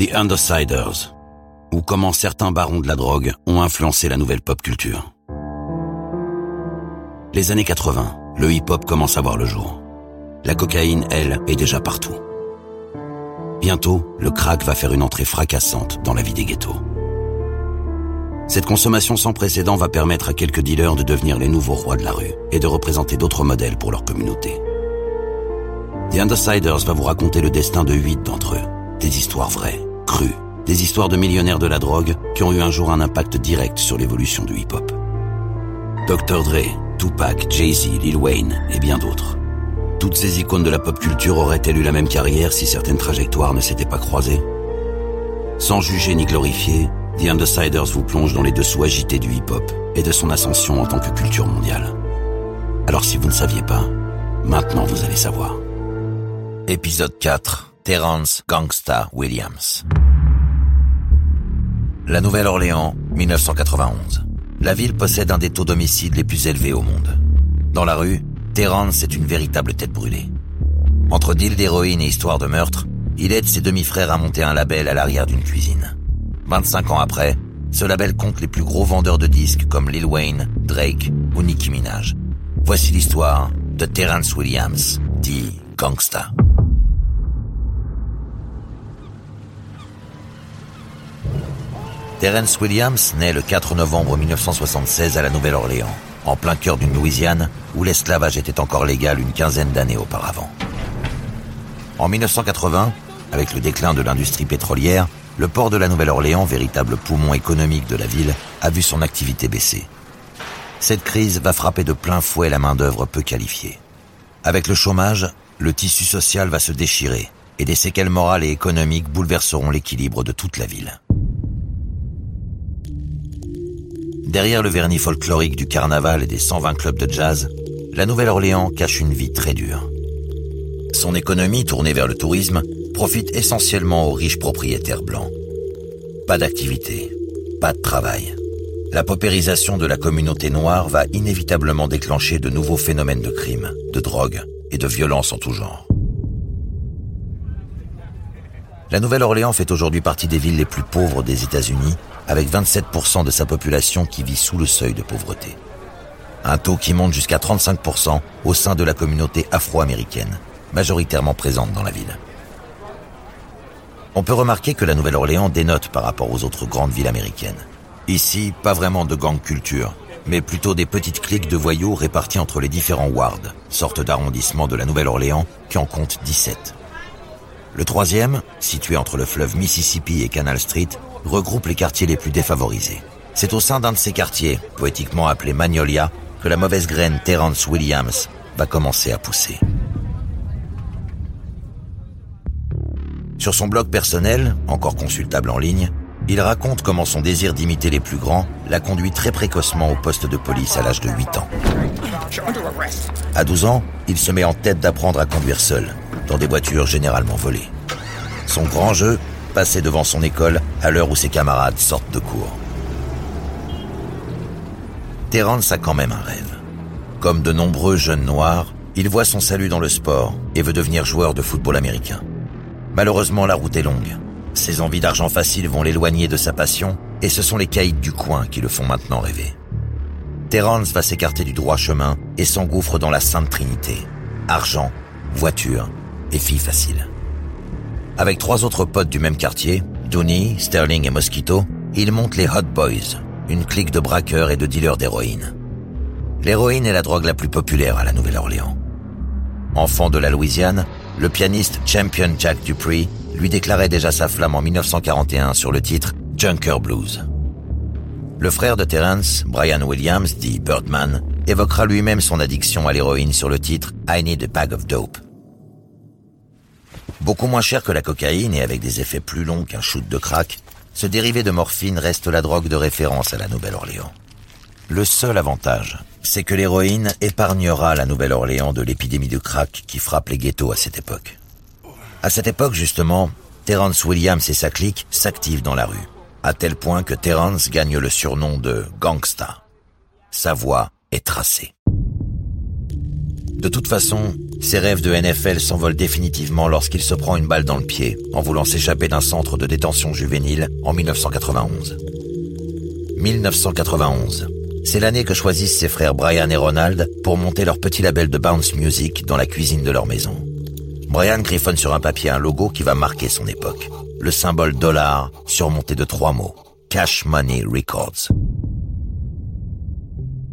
The Undersiders, ou comment certains barons de la drogue ont influencé la nouvelle pop culture. Les années 80, le hip-hop commence à voir le jour. La cocaïne, elle, est déjà partout. Bientôt, le crack va faire une entrée fracassante dans la vie des ghettos. Cette consommation sans précédent va permettre à quelques dealers de devenir les nouveaux rois de la rue et de représenter d'autres modèles pour leur communauté. The Undersiders va vous raconter le destin de huit d'entre eux. Des histoires vraies, crues, des histoires de millionnaires de la drogue qui ont eu un jour un impact direct sur l'évolution du hip-hop. Dr. Dre, Tupac, Jay-Z, Lil Wayne et bien d'autres. Toutes ces icônes de la pop culture auraient-elles eu la même carrière si certaines trajectoires ne s'étaient pas croisées? Sans juger ni glorifier, The Undersiders vous plonge dans les dessous agités du hip-hop et de son ascension en tant que culture mondiale. Alors si vous ne saviez pas, maintenant vous allez savoir. Épisode 4. Terrence Gangsta Williams. La Nouvelle-Orléans, 1991. La ville possède un des taux d'homicide les plus élevés au monde. Dans la rue, Terrence est une véritable tête brûlée. Entre deal d'héroïne et histoire de meurtre, il aide ses demi-frères à monter un label à l'arrière d'une cuisine. 25 ans après, ce label compte les plus gros vendeurs de disques comme Lil Wayne, Drake ou Nicki Minaj. Voici l'histoire de Terrence Williams, dit Gangsta. Terrence Williams naît le 4 novembre 1976 à la Nouvelle-Orléans, en plein cœur d'une Louisiane où l'esclavage était encore légal une quinzaine d'années auparavant. En 1980, avec le déclin de l'industrie pétrolière, le port de la Nouvelle-Orléans, véritable poumon économique de la ville, a vu son activité baisser. Cette crise va frapper de plein fouet la main-d'œuvre peu qualifiée. Avec le chômage, le tissu social va se déchirer et des séquelles morales et économiques bouleverseront l'équilibre de toute la ville. Derrière le vernis folklorique du carnaval et des 120 clubs de jazz, la Nouvelle-Orléans cache une vie très dure. Son économie, tournée vers le tourisme, profite essentiellement aux riches propriétaires blancs. Pas d'activité, pas de travail. La paupérisation de la communauté noire va inévitablement déclencher de nouveaux phénomènes de crime, de drogue et de violence en tout genre. La Nouvelle-Orléans fait aujourd'hui partie des villes les plus pauvres des États-Unis avec 27% de sa population qui vit sous le seuil de pauvreté. Un taux qui monte jusqu'à 35% au sein de la communauté afro-américaine, majoritairement présente dans la ville. On peut remarquer que la Nouvelle-Orléans dénote par rapport aux autres grandes villes américaines. Ici, pas vraiment de gang culture, mais plutôt des petites cliques de voyous réparties entre les différents wards, sorte d'arrondissement de la Nouvelle-Orléans qui en compte 17. Le troisième, situé entre le fleuve Mississippi et Canal Street, regroupe les quartiers les plus défavorisés. C'est au sein d'un de ces quartiers, poétiquement appelé Magnolia, que la mauvaise graine Terrence Williams va commencer à pousser. Sur son blog personnel, encore consultable en ligne, il raconte comment son désir d'imiter les plus grands l'a conduit très précocement au poste de police à l'âge de 8 ans. À 12 ans, il se met en tête d'apprendre à conduire seul, dans des voitures généralement volées. Son grand jeu, passer devant son école à l'heure où ses camarades sortent de cours. Terrence a quand même un rêve. Comme de nombreux jeunes noirs, il voit son salut dans le sport et veut devenir joueur de football américain. Malheureusement, la route est longue. Ses envies d'argent facile vont l'éloigner de sa passion et ce sont les caïds du coin qui le font maintenant rêver. Terrence va s'écarter du droit chemin et s'engouffre dans la sainte trinité. Argent, voiture et fille facile. Avec trois autres potes du même quartier, Dooney, Sterling et Mosquito, il monte les Hot Boys, une clique de braqueurs et de dealers d'héroïne. L'héroïne est la drogue la plus populaire à la Nouvelle-Orléans. Enfant de la Louisiane, le pianiste Champion Jack Dupree lui déclarait déjà sa flamme en 1941 sur le titre Junker Blues. Le frère de Terence, Brian Williams, dit Birdman, évoquera lui-même son addiction à l'héroïne sur le titre I Need a Bag of Dope. Beaucoup moins cher que la cocaïne et avec des effets plus longs qu'un shoot de crack, ce dérivé de morphine reste la drogue de référence à la Nouvelle-Orléans. Le seul avantage, c'est que l'héroïne épargnera la Nouvelle-Orléans de l'épidémie de crack qui frappe les ghettos à cette époque. À cette époque, justement, Terrence Williams et sa clique s'activent dans la rue, à tel point que Terrence gagne le surnom de gangsta. Sa voix est tracée. De toute façon, Ses rêves de NFL s'envolent définitivement lorsqu'il se prend une balle dans le pied en voulant s'échapper d'un centre de détention juvénile en 1991. 1991. C'est l'année que choisissent ses frères Brian et Ronald pour monter leur petit label de bounce music dans la cuisine de leur maison. Brian griffonne sur un papier un logo qui va marquer son époque. Le symbole dollar surmonté de trois mots. Cash Money Records.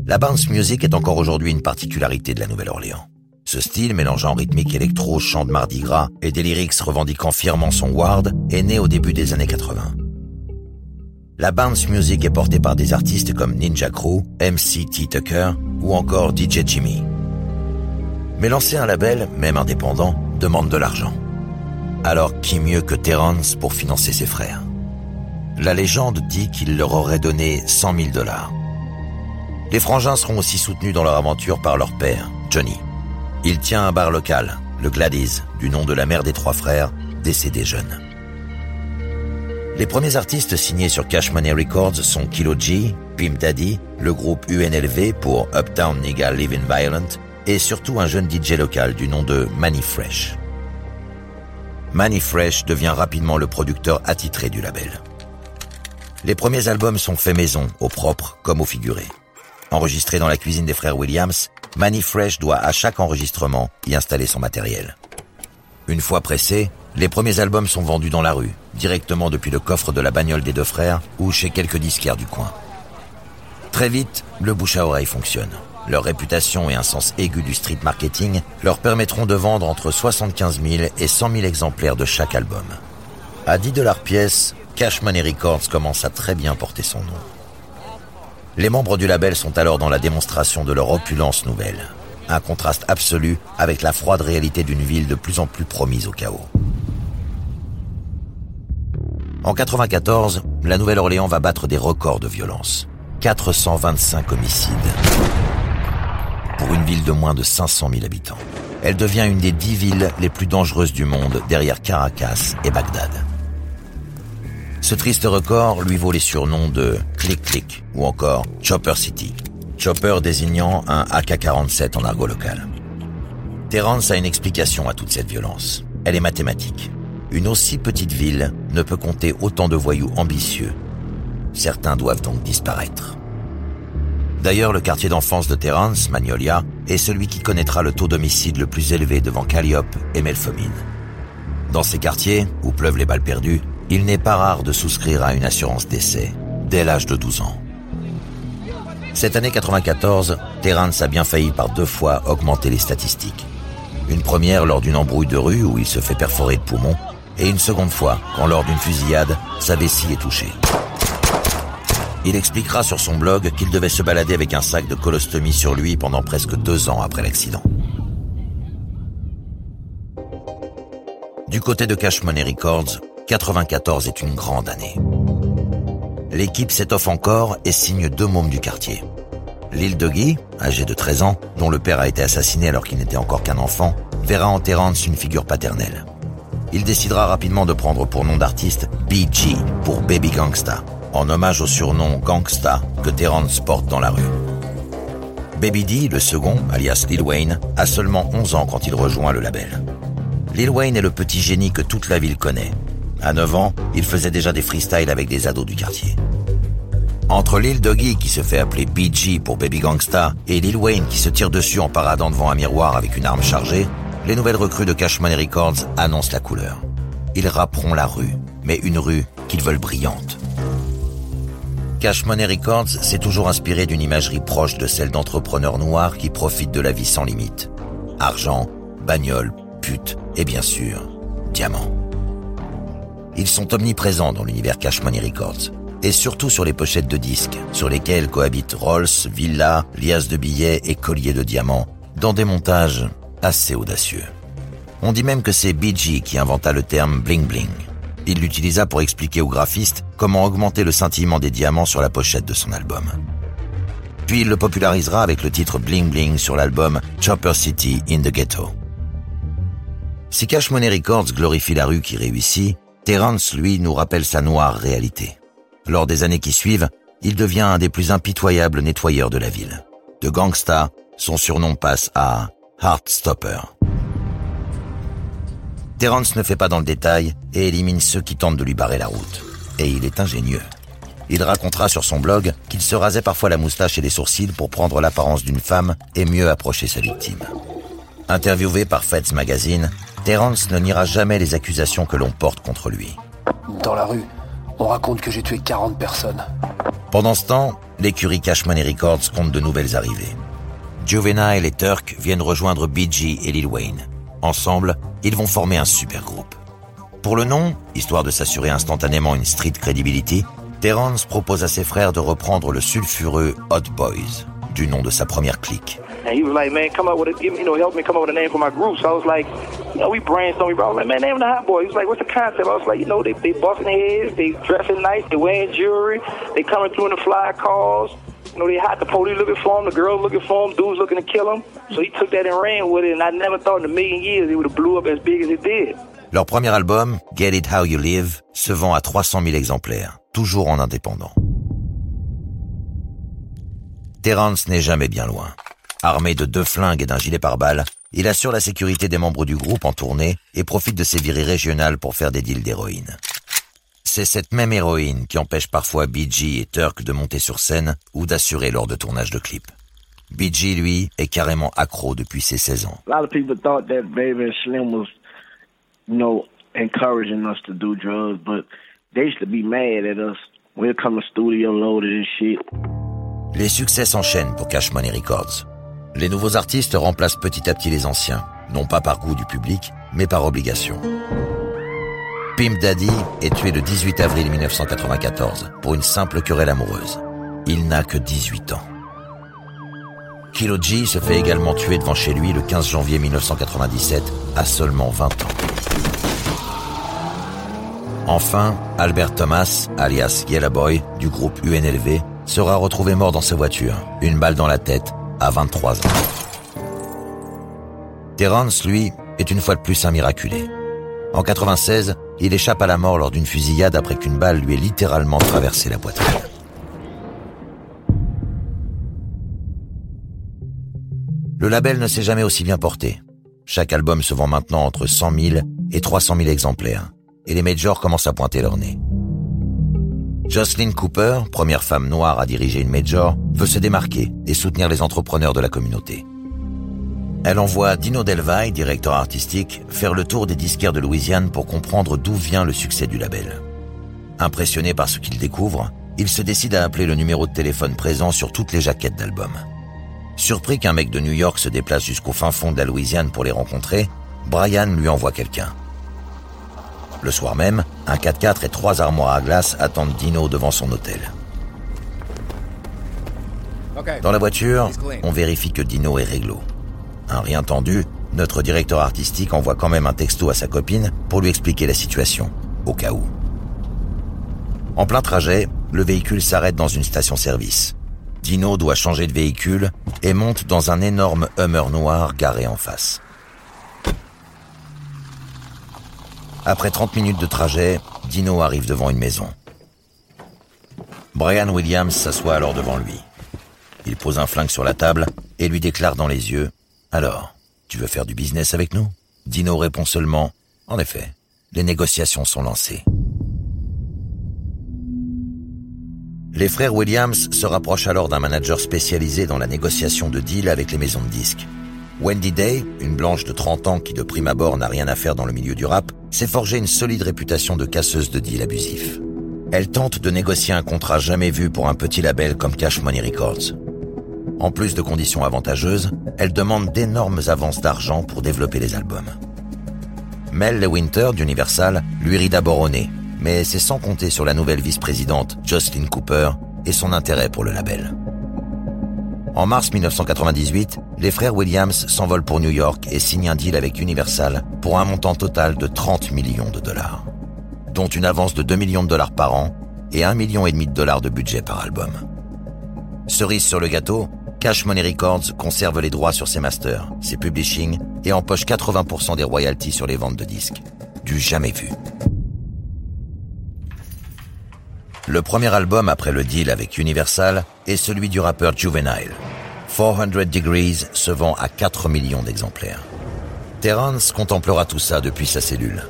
La bounce music est encore aujourd'hui une particularité de la Nouvelle-Orléans. Ce style, mélangeant rythmique électro, chant de Mardi Gras et des lyrics revendiquant fièrement son ward, est né au début des années 80. La bounce music est portée par des artistes comme Ninja Crew, MC T. Tucker ou encore DJ Jimmy. Mais lancer un label, même indépendant, demande de l'argent. Alors qui mieux que Terrence pour financer ses frères? La légende dit qu'il leur aurait donné 100 000 dollars. Les frangins seront aussi soutenus dans leur aventure par leur père, Johnny. Il tient un bar local, le Gladys, du nom de la mère des trois frères, décédée jeune. Les premiers artistes signés sur Cash Money Records sont Kilo G, Pimp Daddy, le groupe UNLV pour Uptown Nigga Living Violent et surtout un jeune DJ local du nom de Manny Fresh. Manny Fresh devient rapidement le producteur attitré du label. Les premiers albums sont faits maison, au propre comme au figuré. Enregistrés dans la cuisine des frères Williams, Manny Fresh doit à chaque enregistrement y installer son matériel. Une fois pressés, les premiers albums sont vendus dans la rue, directement depuis le coffre de la bagnole des deux frères ou chez quelques disquaires du coin. Très vite, le bouche à oreille fonctionne. Leur réputation et un sens aigu du street marketing leur permettront de vendre entre 75 000 et 100 000 exemplaires de chaque album. À 10 dollars pièce, Cash Money Records commence à très bien porter son nom. Les membres du label sont alors dans la démonstration de leur opulence nouvelle. Un contraste absolu avec la froide réalité d'une ville de plus en plus promise au chaos. En 94, la Nouvelle-Orléans va battre des records de violence. 425 homicides. Pour une ville de moins de 500 000 habitants. Elle devient une des dix villes les plus dangereuses du monde derrière Caracas et Bagdad. Ce triste record lui vaut les surnoms de Click Click ou encore Chopper City. Chopper désignant un AK-47 en argot local. Terrence a une explication à toute cette violence. Elle est mathématique. Une aussi petite ville ne peut compter autant de voyous ambitieux. Certains doivent donc disparaître. D'ailleurs, le quartier d'enfance de Terrence, Magnolia, est celui qui connaîtra le taux d'homicide le plus élevé devant Calliope et Melfomine. Dans ces quartiers, où pleuvent les balles perdues, il n'est pas rare de souscrire à une assurance d'essai dès l'âge de 12 ans. Cette année 94, Terrence a bien failli par deux fois augmenter les statistiques. Une première lors d'une embrouille de rue où il se fait perforer de poumons, et une seconde fois quand lors d'une fusillade, sa vessie est touchée. Il expliquera sur son blog qu'il devait se balader avec un sac de colostomie sur lui pendant presque deux ans après l'accident. Du côté de Cash Money Records, 94 est une grande année. L'équipe s'étoffe encore et signe deux mômes du quartier. Lil Dougie, âgé de 13 ans, dont le père a été assassiné alors qu'il n'était encore qu'un enfant, verra en Terrence une figure paternelle. Il décidera rapidement de prendre pour nom d'artiste BG pour Baby Gangsta, en hommage au surnom Gangsta que Terrence porte dans la rue. Baby D, le second, alias Lil Wayne, a seulement 11 ans quand il rejoint le label. Lil Wayne est le petit génie que toute la ville connaît, à 9 ans, il faisait déjà des freestyles avec des ados du quartier. Entre Lil Doggy qui se fait appeler BG pour Baby Gangsta et Lil Wayne qui se tire dessus en paradant devant un miroir avec une arme chargée, les nouvelles recrues de Cash Money Records annoncent la couleur. Ils rapperont la rue, mais une rue qu'ils veulent brillante. Cash Money Records s'est toujours inspiré d'une imagerie proche de celle d'entrepreneurs noirs qui profitent de la vie sans limite. Argent, bagnole, pute et bien sûr, diamant. Ils sont omniprésents dans l'univers Cash Money Records. Et surtout sur les pochettes de disques, sur lesquelles cohabitent Rolls, villas, liasses de billets et colliers de diamants, dans des montages assez audacieux. On dit même que c'est BG qui inventa le terme bling bling. Il l'utilisa pour expliquer aux graphistes comment augmenter le scintillement des diamants sur la pochette de son album. Puis il le popularisera avec le titre Bling Bling sur l'album Chopper City in the Ghetto. Si Cash Money Records glorifie la rue qui réussit, Terence, lui, nous rappelle sa noire réalité. Lors des années qui suivent, il devient un des plus impitoyables nettoyeurs de la ville. De gangsta, son surnom passe à Heartstopper. Terence ne fait pas dans le détail et élimine ceux qui tentent de lui barrer la route. Et il est ingénieux. Il racontera sur son blog qu'il se rasait parfois la moustache et les sourcils pour prendre l'apparence d'une femme et mieux approcher sa victime. Interviewé par Feds Magazine, Terence ne niera jamais les accusations que l'on porte contre lui. Dans la rue, on raconte que j'ai tué 40 personnes. Pendant ce temps, l'écurie Cash Money Records compte de nouvelles arrivées. Juvenile et Turk viennent rejoindre BG et Lil Wayne. Ensemble, ils vont former un super groupe. Pour le nom, histoire de s'assurer instantanément une street credibility, Terence propose à ses frères de reprendre le sulfureux Hot Boys, du nom de sa première clique. And he was like, man, come up with a, you know, help me come up with a name for my group. So I was like, you know, we brainstormed. We was like, man, name the Hot Boys. He was like, what's the concept? I was like, you know, they they busting heads, they dressing nice, they wearing jewelry, they coming through in the fly cars. You know, they hot. The police looking for them, the girls looking for them, dudes looking to kill them. So he took that and ran with it. And I never thought in a million years it would have blew up as big as it did. Leur premier album, Get It How You Live, se vend à 300 000 exemplaires, toujours en indépendant. Terence n'est jamais bien loin. Armé de deux flingues et d'un gilet pare-balles, il assure la sécurité des membres du groupe en tournée et profite de ses virées régionales pour faire des deals d'héroïne. C'est cette même héroïne qui empêche parfois BG et Turk de monter sur scène ou d'assurer lors de tournage de clips. BG, lui, est carrément accro depuis ses 16 ans. A lot of people thought that Baby and Slim was, you know, encouraging us to do drugs, but they used to be mad at us. We'll come to studio loaded and shit. Les succès s'enchaînent pour Cash Money Records. Les nouveaux artistes remplacent petit à petit les anciens, non pas par goût du public, mais par obligation. Pimp Daddy est tué le 18 avril 1994 pour une simple querelle amoureuse. Il n'a que 18 ans. Kilo G se fait également tuer devant chez lui le 15 janvier 1997 à seulement 20 ans. Enfin, Albert Thomas, alias Yellow Boy, du groupe UNLV, sera retrouvé mort dans sa voiture, une balle dans la tête, à 23 ans. Terence, lui, est une fois de plus un miraculé. En 96, il échappe à la mort lors d'une fusillade après qu'une balle lui ait littéralement traversé la poitrine. Le label ne s'est jamais aussi bien porté. Chaque album se vend maintenant entre 100 000 et 300 000 exemplaires, et les majors commencent à pointer leur nez. Jocelyn Cooper, première femme noire à diriger une major, veut se démarquer et soutenir les entrepreneurs de la communauté. Elle envoie Dino Delvaille, directeur artistique, faire le tour des disquaires de Louisiane pour comprendre d'où vient le succès du label. Impressionné par ce qu'il découvre, il se décide à appeler le numéro de téléphone présent sur toutes les jaquettes d'albums. Surpris qu'un mec de New York se déplace jusqu'au fin fond de la Louisiane pour les rencontrer, Brian lui envoie quelqu'un. Le soir même, un 4x4 et trois armoires à glace attendent Dino devant son hôtel. Dans la voiture, on vérifie que Dino est réglo. Un rien tendu, notre directeur artistique envoie quand même un texto à sa copine pour lui expliquer la situation, au cas où. En plein trajet, le véhicule s'arrête dans une station-service. Dino doit changer de véhicule et monte dans un énorme Hummer noir garé en face. Après 30 minutes de trajet, Dino arrive devant une maison. Brian Williams s'assoit alors devant lui. Il pose un flingue sur la table et lui déclare dans les yeux Alors, tu veux faire du business avec nous? Dino répond seulement En effet, les négociations sont lancées. Les frères Williams se rapprochent alors d'un manager spécialisé dans la négociation de deals avec les maisons de disques. Wendy Day, une blanche de 30 ans qui de prime abord n'a rien à faire dans le milieu du rap, s'est forgé une solide réputation de casseuse de deals abusifs. Elle tente de négocier un contrat jamais vu pour un petit label comme Cash Money Records. En plus de conditions avantageuses, elle demande d'énormes avances d'argent pour développer les albums. Mel Lewinter d'Universal lui rit d'abord au nez, mais c'est sans compter sur la nouvelle vice-présidente Jocelyn Cooper et son intérêt pour le label. En mars 1998, les frères Williams s'envolent pour New York et signent un deal avec Universal pour un montant total de 30 millions de dollars, dont une avance de 2 millions de dollars par an et 1 million de dollars de budget par album. Cerise sur le gâteau, Cash Money Records conserve les droits sur ses masters, ses publishing et empoche 80% des royalties sur les ventes de disques. Du jamais vu. Le premier album après le deal avec Universal est celui du rappeur Juvenile. 400 Degrees se vend à 4 millions d'exemplaires. Terrence contemplera tout ça depuis sa cellule.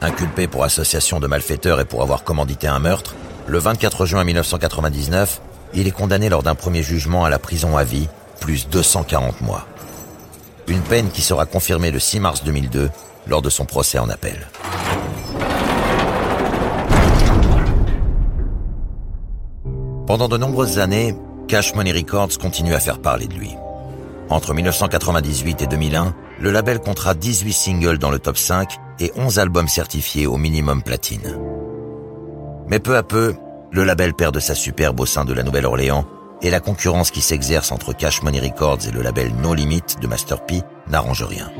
Inculpé pour association de malfaiteurs et pour avoir commandité un meurtre, le 24 juin 1999, il est condamné lors d'un premier jugement à la prison à vie, plus 240 mois. Une peine qui sera confirmée le 6 mars 2002 lors de son procès en appel. Pendant de nombreuses années, Cash Money Records continue à faire parler de lui. Entre 1998 et 2001, le label comptera 18 singles dans le top 5 et 11 albums certifiés au minimum platine. Mais peu à peu, le label perd de sa superbe au sein de la Nouvelle-Orléans et la concurrence qui s'exerce entre Cash Money Records et le label No Limit de Master P n'arrange rien.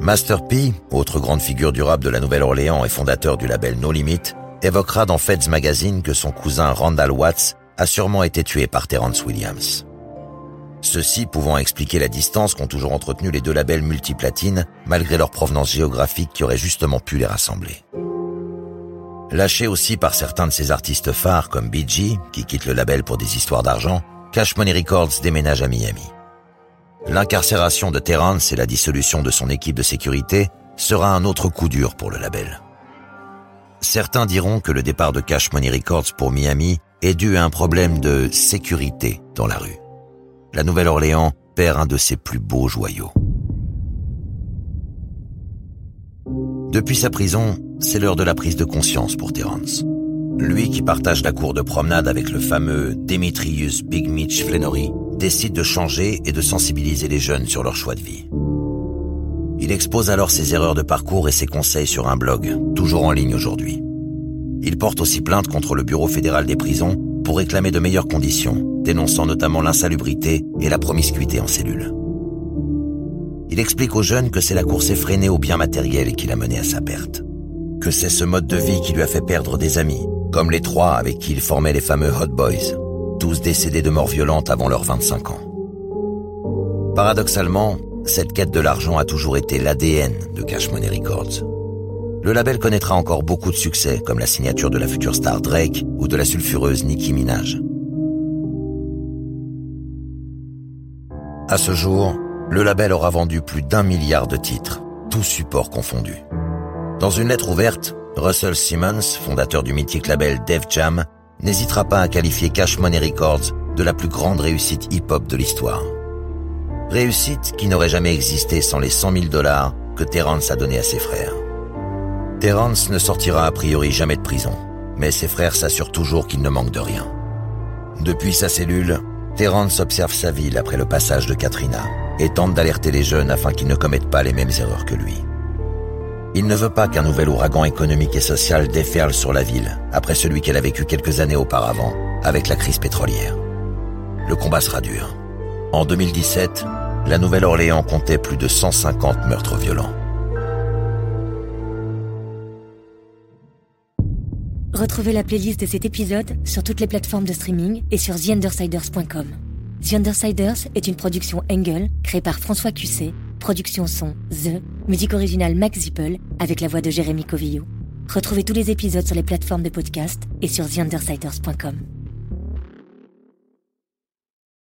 Master P, autre grande figure du rap de la Nouvelle-Orléans et fondateur du label No Limit, évoquera dans Feds Magazine que son cousin Randall Watts a sûrement été tué par Terrence Williams. Ceci pouvant expliquer la distance qu'ont toujours entretenu les deux labels multiplatines, malgré leur provenance géographique qui aurait justement pu les rassembler. Lâché aussi par certains de ses artistes phares comme BG, qui quitte le label pour des histoires d'argent, Cash Money Records déménage à Miami. L'incarcération de Terrence et la dissolution de son équipe de sécurité sera un autre coup dur pour le label. Certains diront que le départ de Cash Money Records pour Miami est dû à un problème de sécurité dans la rue la Nouvelle-Orléans perd un de ses plus beaux joyaux. Depuis sa prison, c'est l'heure de la prise de conscience pour Terence. Lui qui partage la cour de promenade avec le fameux Demetrius Big Mitch Flannery décide de changer et de sensibiliser les jeunes sur leur choix de vie. Il expose alors ses erreurs de parcours et ses conseils sur un blog, toujours en ligne aujourd'hui. Il porte aussi plainte contre le Bureau fédéral des prisons pour réclamer de meilleures conditions, dénonçant notamment l'insalubrité et la promiscuité en cellule. Il explique aux jeunes que c'est la course effrénée au bien matériel qui l'a mené à sa perte. Que c'est ce mode de vie qui lui a fait perdre des amis, comme les trois avec qui il formait les fameux Hot Boys, tous décédés de mort violente avant leurs 25 ans. Paradoxalement, cette quête de l'argent a toujours été l'ADN de Cash Money Records. Le label connaîtra encore beaucoup de succès, comme la signature de la future star Drake ou de la sulfureuse Nicki Minaj. À ce jour, le label aura vendu plus d'un milliard de titres, tous supports confondus. Dans une lettre ouverte, Russell Simmons, fondateur du mythique label Def Jam, n'hésitera pas à qualifier Cash Money Records de la plus grande réussite hip-hop de l'histoire. Réussite qui n'aurait jamais existé sans les 100 000 dollars que Terrence a donnés à ses frères. Terrence ne sortira a priori jamais de prison, mais ses frères s'assurent toujours qu'il ne manque de rien. Depuis sa cellule, Terrence observe sa ville après le passage de Katrina et tente d'alerter les jeunes afin qu'ils ne commettent pas les mêmes erreurs que lui. Il ne veut pas qu'un nouvel ouragan économique et social déferle sur la ville après celui qu'elle a vécu quelques années auparavant avec la crise pétrolière. Le combat sera dur. En 2017, la Nouvelle-Orléans comptait plus de 150 meurtres violents. Retrouvez la playlist de cet épisode sur toutes les plateformes de streaming et sur TheUndersiders.com. The Undersiders est une production Engel créée par François Cusset, production son The, musique originale Max Zippel avec la voix de Jérémy Covillo. Retrouvez tous les épisodes sur les plateformes de podcast et sur TheUndersiders.com.